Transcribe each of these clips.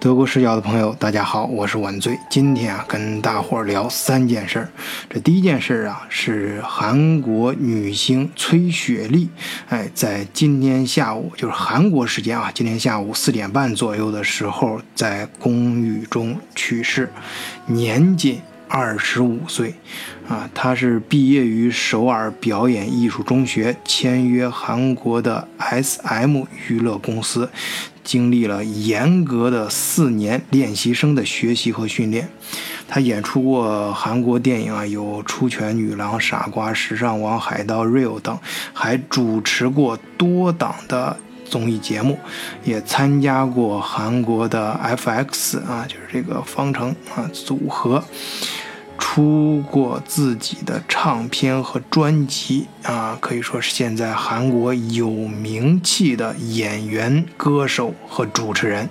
德国视角的朋友，大家好，我是晚醉。今天啊，跟大伙儿聊三件事儿。这第一件事儿啊，是韩国女星崔雪莉，哎，在今天下午，就是韩国时间啊，今天下午四点半左右的时候，在公寓中去世，年仅二十五岁。啊，她是毕业于首尔表演艺术中学，签约韩国的 SM 娱乐公司。经历了严格的四年练习生的学习和训练，他演出过韩国电影啊，有《出拳女郎》《傻瓜》《时尚王》《海盗》《Real》等，还主持过多档的综艺节目，也参加过韩国的 FX 啊，就是这个方程啊组合。出过自己的唱片和专辑啊，可以说是现在韩国有名气的演员、歌手和主持人。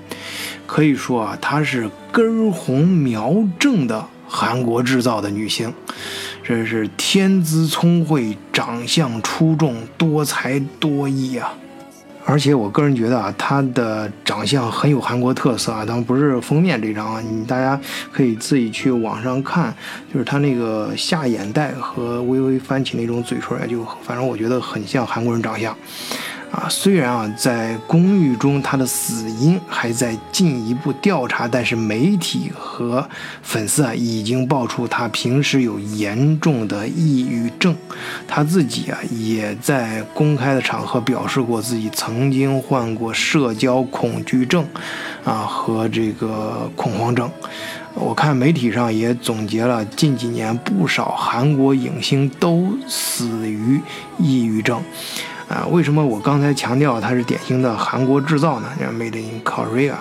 可以说啊，她是根红苗正的韩国制造的女星，这是天资聪慧、长相出众、多才多艺啊。而且我个人觉得啊，他的长相很有韩国特色啊，当然不是封面这张啊，你大家可以自己去网上看，就是他那个下眼袋和微微翻起那种嘴唇，就反正我觉得很像韩国人长相。啊，虽然啊，在公寓中他的死因还在进一步调查，但是媒体和粉丝啊已经爆出他平时有严重的抑郁症，他自己啊也在公开的场合表示过自己曾经患过社交恐惧症，啊和这个恐慌症。我看媒体上也总结了近几年不少韩国影星都死于抑郁症。啊，为什么我刚才强调它是典型的韩国制造呢？像 Made in Korea，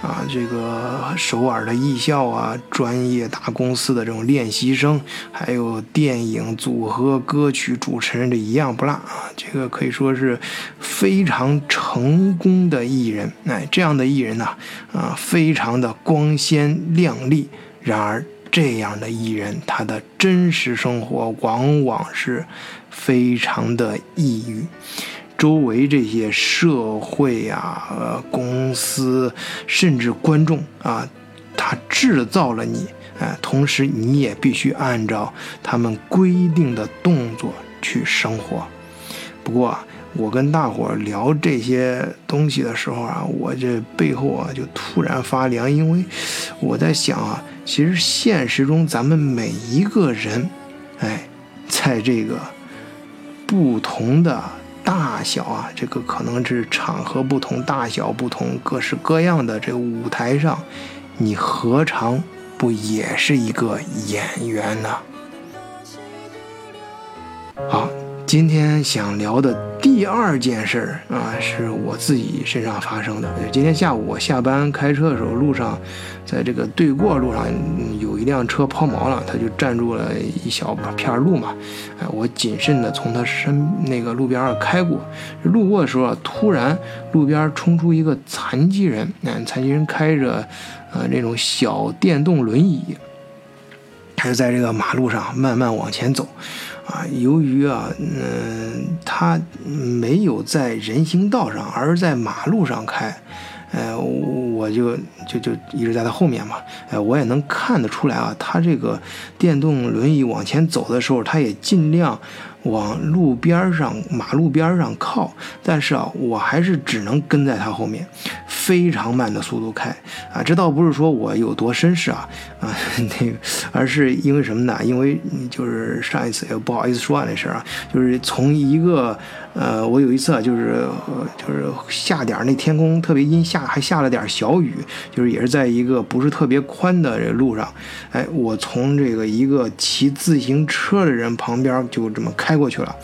啊，这个首尔的艺校啊，专业大公司的这种练习生，还有电影组合、歌曲主持人，这一样不落啊。这个可以说是非常成功的艺人。哎，这样的艺人呢，啊，非常的光鲜亮丽。然而，这样的艺人，他的真实生活往往是。非常的抑郁，周围这些社会啊、公司，甚至观众啊，他制造了你，哎，同时你也必须按照他们规定的动作去生活。不过，我跟大伙聊这些东西的时候啊，我这背后啊就突然发凉，因为我在想啊，其实现实中咱们每一个人，哎，在这个。不同的大小啊，这个可能是场合不同，大小不同，各式各样的这个舞台上，你何尝不也是一个演员呢？好。今天想聊的第二件事儿啊，是我自己身上发生的。今天下午我下班开车的时候，路上，在这个对过路上有一辆车抛锚了，他就占住了一小片路嘛。哎，我谨慎的从他身那个路边上开过，路过的时候啊，突然路边冲出一个残疾人，嗯，残疾人开着呃那种小电动轮椅，他就在这个马路上慢慢往前走。啊，由于啊，嗯，他没有在人行道上，而在马路上开，呃，我就就就一直在他后面嘛，呃，我也能看得出来啊，他这个电动轮椅往前走的时候，他也尽量。往路边上、马路边上靠，但是啊，我还是只能跟在他后面，非常慢的速度开啊。这倒不是说我有多绅士啊啊，那个，而是因为什么呢？因为就是上一次也不好意思说啊那事儿啊，就是从一个呃，我有一次啊，就是就是下点那天空特别阴，下还下了点小雨，就是也是在一个不是特别宽的这路上，哎，我从这个一个骑自行车的人旁边就这么开。过去了，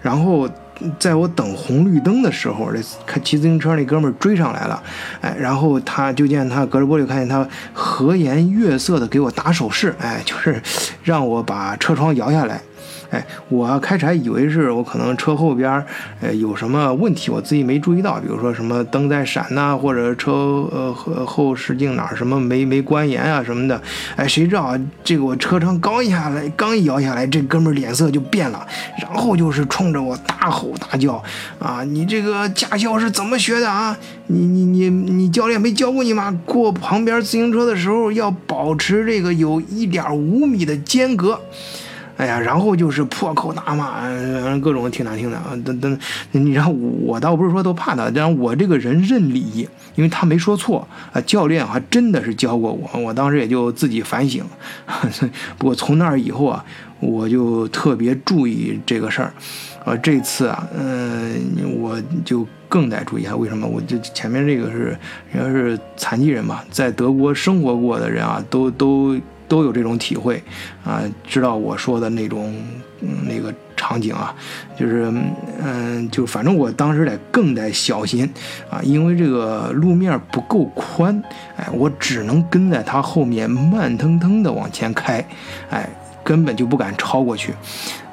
然后在我等红绿灯的时候，这开骑自行车那哥们追上来了，哎，然后他就见他隔着玻璃看见他和颜悦色的给我打手势，哎，就是让我把车窗摇下来，哎，我开始还以为是我可能车后边儿呃有什么问题，我自己没注意到，比如说什么灯在闪呐，或者车呃后后视镜哪儿什么没没关严啊什么的。哎，谁知道这个我车窗刚一下来，刚一摇下来，这哥们儿脸色就变了，然后就是冲着我大吼大叫啊！你这个驾校是怎么学的啊？你你你你教练没教过你吗？过旁边自行车的时候要保持这个有一点五米的间隔。哎呀，然后就是破口大骂，各种挺难听的啊！等等，你然后我倒不是说都怕他，但我这个人认理，因为他没说错啊。教练还真的是教过我，我当时也就自己反省。不过从那儿以后啊，我就特别注意这个事儿。啊，这次啊，嗯，我就更得注意下。为什么？我这前面这个是，要是残疾人嘛，在德国生活过的人啊，都都。都有这种体会，啊，知道我说的那种那个场景啊，就是，嗯，就反正我当时得更得小心啊，因为这个路面不够宽，哎，我只能跟在他后面慢腾腾的往前开，哎，根本就不敢超过去，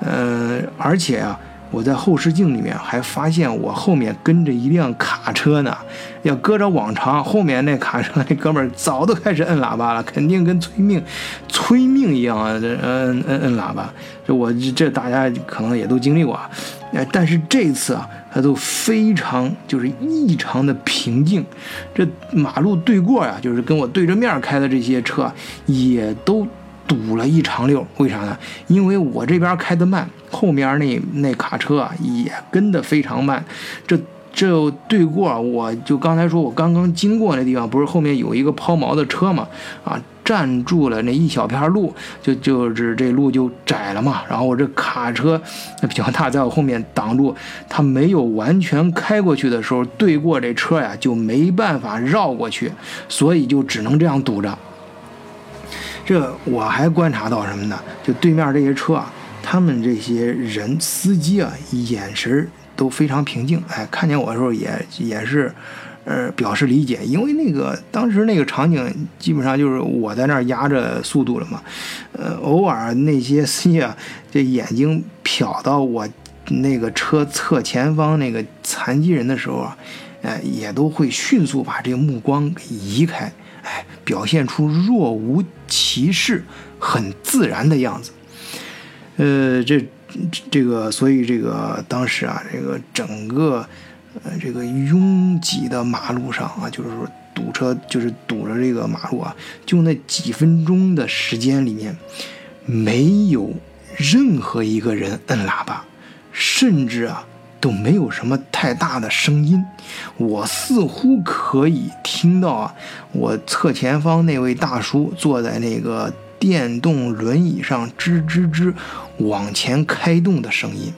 嗯，而且啊。我在后视镜里面还发现我后面跟着一辆卡车呢，要搁着往常，后面那卡车那哥们儿早都开始摁喇叭了，肯定跟催命、催命一样啊，这摁摁摁喇叭。这我这大家可能也都经历过啊，哎，但是这次啊，他都非常就是异常的平静。这马路对过呀，就是跟我对着面开的这些车也都。堵了一长溜，为啥呢？因为我这边开的慢，后面那那卡车啊也跟得非常慢。这这对过，我就刚才说我刚刚经过那地方，不是后面有一个抛锚的车嘛？啊，占住了那一小片路，就就是这路就窄了嘛。然后我这卡车那比较大，在我后面挡住，它没有完全开过去的时候，对过这车呀就没办法绕过去，所以就只能这样堵着。这我还观察到什么呢？就对面这些车啊，他们这些人司机啊，眼神都非常平静。哎，看见我的时候也也是，呃，表示理解。因为那个当时那个场景，基本上就是我在那儿压着速度了嘛。呃，偶尔那些司机啊，这眼睛瞟到我那个车侧前方那个残疾人的时候啊，哎，也都会迅速把这个目光给移开。哎，表现出若无其事、很自然的样子。呃，这这个，所以这个当时啊，这个整个呃这个拥挤的马路上啊，就是说堵车，就是堵着这个马路啊，就那几分钟的时间里面，没有任何一个人摁喇叭，甚至啊。都没有什么太大的声音，我似乎可以听到啊，我侧前方那位大叔坐在那个电动轮椅上吱吱吱往前开动的声音。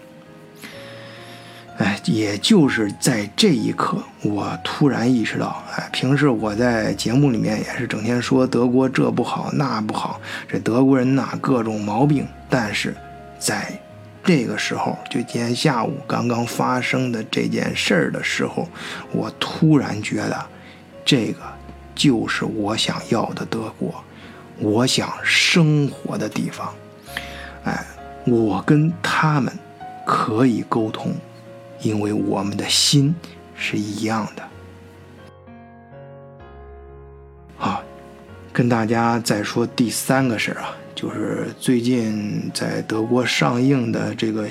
哎，也就是在这一刻，我突然意识到，哎，平时我在节目里面也是整天说德国这不好那不好，这德国人呐各种毛病，但是在。这个时候，就今天下午刚刚发生的这件事儿的时候，我突然觉得，这个就是我想要的德国，我想生活的地方。哎，我跟他们可以沟通，因为我们的心是一样的。好，跟大家再说第三个事儿啊。就是最近在德国上映的这个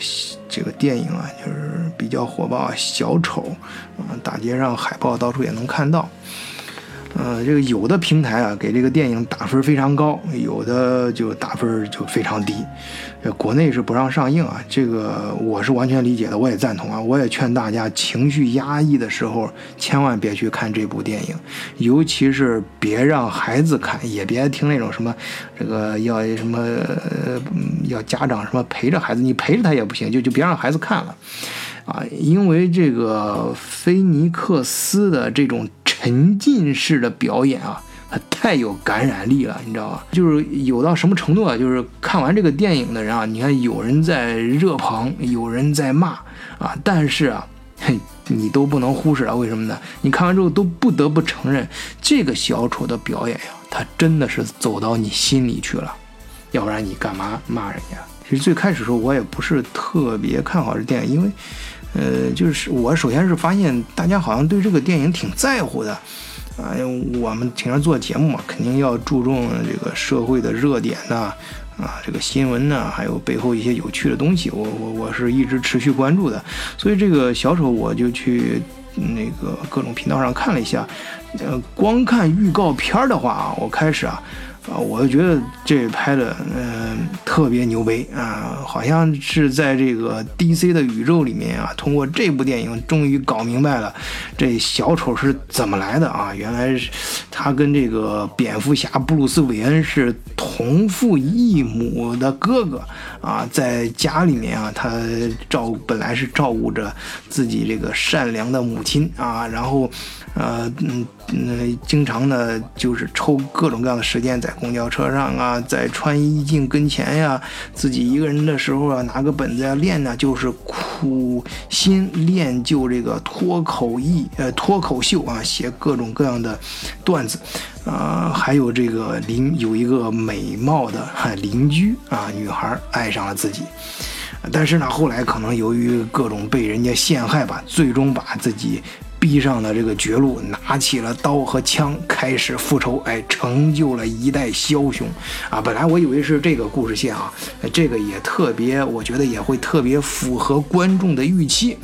这个电影啊，就是比较火爆，小丑啊，大街上海报到处也能看到。呃，这个有的平台啊给这个电影打分非常高，有的就打分就非常低。国内是不让上映啊，这个我是完全理解的，我也赞同啊。我也劝大家情绪压抑的时候，千万别去看这部电影，尤其是别让孩子看，也别听那种什么这个要什么呃要家长什么陪着孩子，你陪着他也不行，就就别让孩子看了啊，因为这个菲尼克斯的这种。沉浸式的表演啊，它太有感染力了，你知道吧？就是有到什么程度啊？就是看完这个电影的人啊，你看有人在热捧，有人在骂啊，但是啊，嘿，你都不能忽视了。为什么呢？你看完之后都不得不承认，这个小丑的表演呀，他真的是走到你心里去了，要不然你干嘛骂人家？其实最开始的时候我也不是特别看好这电影，因为，呃，就是我首先是发现大家好像对这个电影挺在乎的，啊，我们平常做节目嘛，肯定要注重这个社会的热点呐，啊，这个新闻呐，还有背后一些有趣的东西，我我我是一直持续关注的，所以这个小丑我就去那个各种频道上看了一下，呃，光看预告片的话啊，我开始啊。啊，我就觉得这拍的，嗯，特别牛掰啊！好像是在这个 DC 的宇宙里面啊，通过这部电影终于搞明白了，这小丑是怎么来的啊！原来是他跟这个蝙蝠侠布鲁斯韦恩是同父异母的哥哥啊，在家里面啊，他照本来是照顾着自己这个善良的母亲啊，然后。呃嗯嗯，经常呢就是抽各种各样的时间，在公交车上啊，在穿衣镜跟前呀，自己一个人的时候啊，拿个本子呀练呢，就是苦心练就这个脱口艺呃脱口秀啊，写各种各样的段子啊，还有这个邻有一个美貌的邻居啊，女孩爱上了自己，但是呢，后来可能由于各种被人家陷害吧，最终把自己。逼上了这个绝路，拿起了刀和枪，开始复仇，哎，成就了一代枭雄啊！本来我以为是这个故事线啊，这个也特别，我觉得也会特别符合观众的预期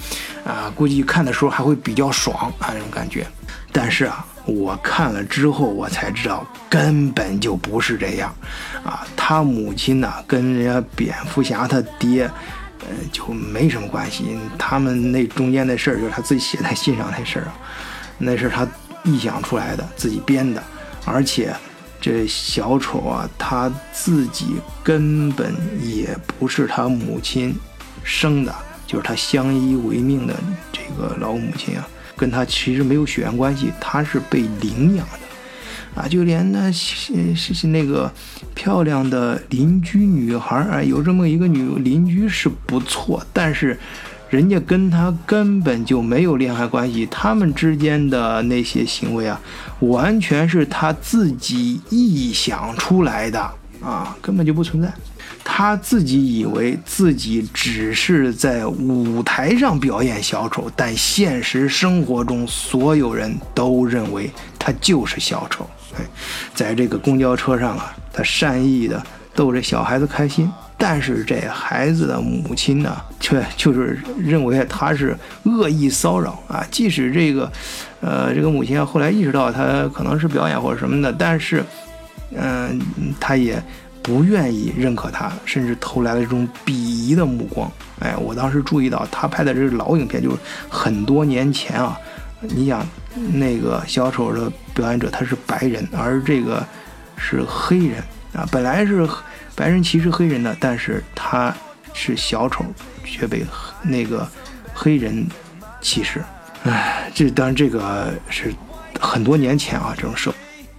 啊，估计看的时候还会比较爽啊，这种感觉。但是啊，我看了之后，我才知道根本就不是这样啊！他母亲呢，跟人家蝙蝠侠他爹。呃，就没什么关系。他们那中间的事儿，就是他自己写在信上那事儿啊，那是他臆想出来的，自己编的。而且这小丑啊，他自己根本也不是他母亲生的，就是他相依为命的这个老母亲啊，跟他其实没有血缘关系，他是被领养的。啊，就连那是是那个漂亮的邻居女孩啊，有这么一个女邻居是不错，但是人家跟他根本就没有恋爱关系，他们之间的那些行为啊，完全是他自己臆想出来的啊，根本就不存在。他自己以为自己只是在舞台上表演小丑，但现实生活中所有人都认为他就是小丑。哎在这个公交车上啊，他善意的逗着小孩子开心，但是这孩子的母亲呢，却就是认为他是恶意骚扰啊。即使这个，呃，这个母亲后来意识到他可能是表演或者什么的，但是，嗯，他也不愿意认可他，甚至投来了这种鄙夷的目光。哎，我当时注意到他拍的这是老影片，就是很多年前啊。你想，那个小丑的表演者他是白人，而这个是黑人啊。本来是白人歧视黑人的，但是他是小丑，却被那个黑人歧视。唉，这当然这个是很多年前啊，这种社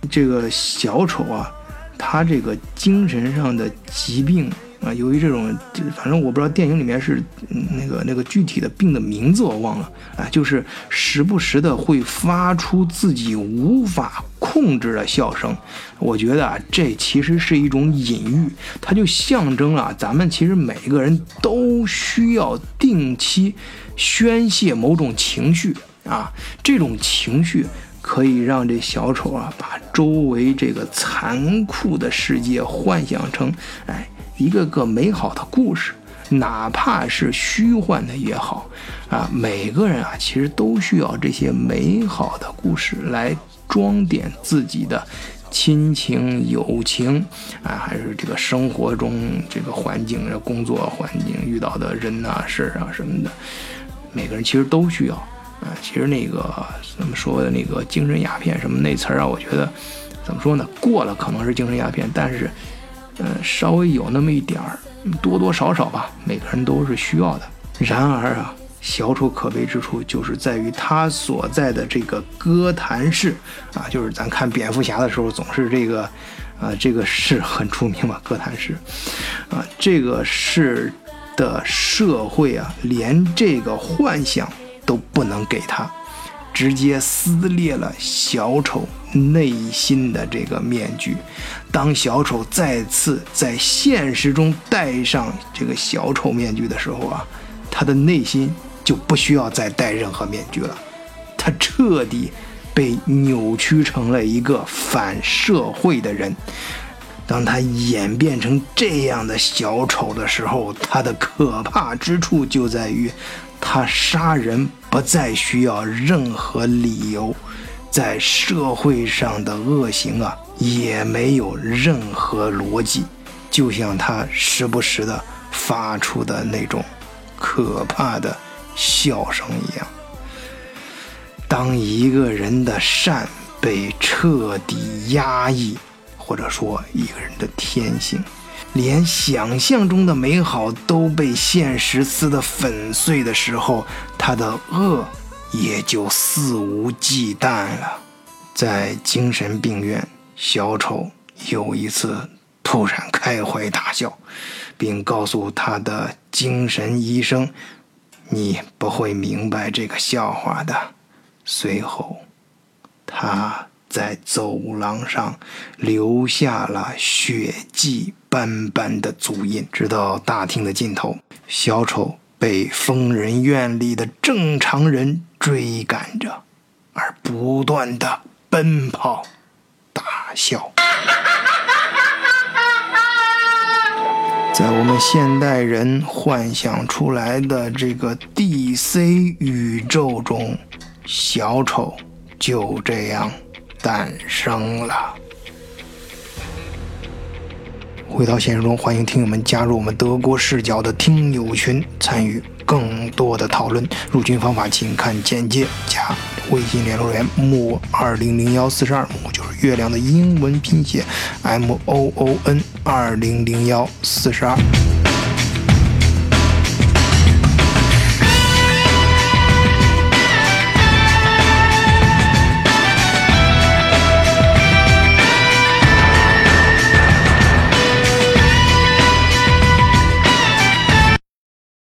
这个小丑啊，他这个精神上的疾病。啊，由于这种，反正我不知道电影里面是那个那个具体的病的名字我忘了，啊，就是时不时的会发出自己无法控制的笑声。我觉得啊，这其实是一种隐喻，它就象征了咱们其实每个人都需要定期宣泄某种情绪啊，这种情绪可以让这小丑啊把周围这个残酷的世界幻想成，哎。一个个美好的故事，哪怕是虚幻的也好，啊，每个人啊，其实都需要这些美好的故事来装点自己的亲情、友情，啊，还是这个生活中这个环境、工作环境遇到的人呐、事儿啊什么的，每个人其实都需要。啊，其实那个怎么说的那个精神鸦片什么那词儿啊，我觉得怎么说呢？过了可能是精神鸦片，但是。嗯，稍微有那么一点儿，多多少少吧，每个人都是需要的。然而啊，小丑可悲之处就是在于他所在的这个哥谭市啊，就是咱看蝙蝠侠的时候总是这个，啊，这个市很出名嘛，哥谭市，啊，这个市的社会啊，连这个幻想都不能给他，直接撕裂了小丑内心的这个面具。当小丑再次在现实中戴上这个小丑面具的时候啊，他的内心就不需要再戴任何面具了，他彻底被扭曲成了一个反社会的人。当他演变成这样的小丑的时候，他的可怕之处就在于，他杀人不再需要任何理由，在社会上的恶行啊也没有任何逻辑，就像他时不时的发出的那种可怕的笑声一样。当一个人的善被彻底压抑。或者说，一个人的天性，连想象中的美好都被现实撕得粉碎的时候，他的恶也就肆无忌惮了。在精神病院，小丑有一次突然开怀大笑，并告诉他的精神医生：“你不会明白这个笑话的。”随后，他。在走廊上留下了血迹斑斑的足印，直到大厅的尽头，小丑被疯人院里的正常人追赶着，而不断的奔跑、大笑。在我们现代人幻想出来的这个 DC 宇宙中，小丑就这样。诞生了。回到现实中，欢迎听友们加入我们德国视角的听友群，参与更多的讨论。入群方法，请看简介，加微信联络员木二零零幺四十二，木就是月亮的英文拼写，M O O N 二零零幺四十二。